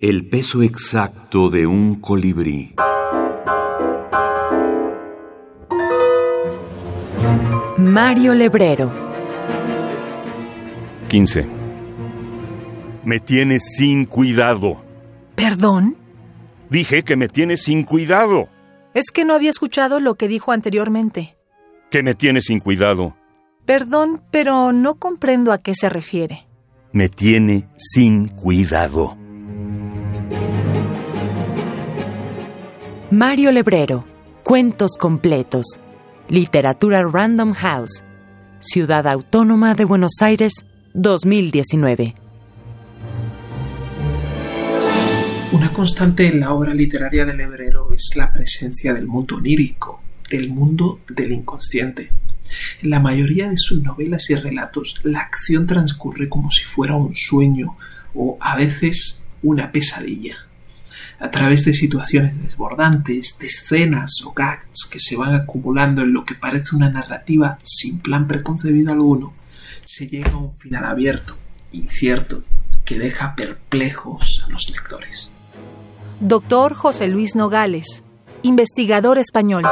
El peso exacto de un colibrí. Mario Lebrero. 15. Me tienes sin cuidado. ¿Perdón? Dije que me tienes sin cuidado. Es que no había escuchado lo que dijo anteriormente. Que me tienes sin cuidado. Perdón, pero no comprendo a qué se refiere. Me tiene sin cuidado. Mario Lebrero. Cuentos completos. Literatura Random House. Ciudad Autónoma de Buenos Aires, 2019. Una constante en la obra literaria de Lebrero es la presencia del mundo onírico, del mundo del inconsciente. En la mayoría de sus novelas y relatos, la acción transcurre como si fuera un sueño o a veces una pesadilla. A través de situaciones desbordantes, de escenas o gags que se van acumulando en lo que parece una narrativa sin plan preconcebido alguno, se llega a un final abierto, incierto, que deja perplejos a los lectores. Doctor José Luis Nogales, investigador español.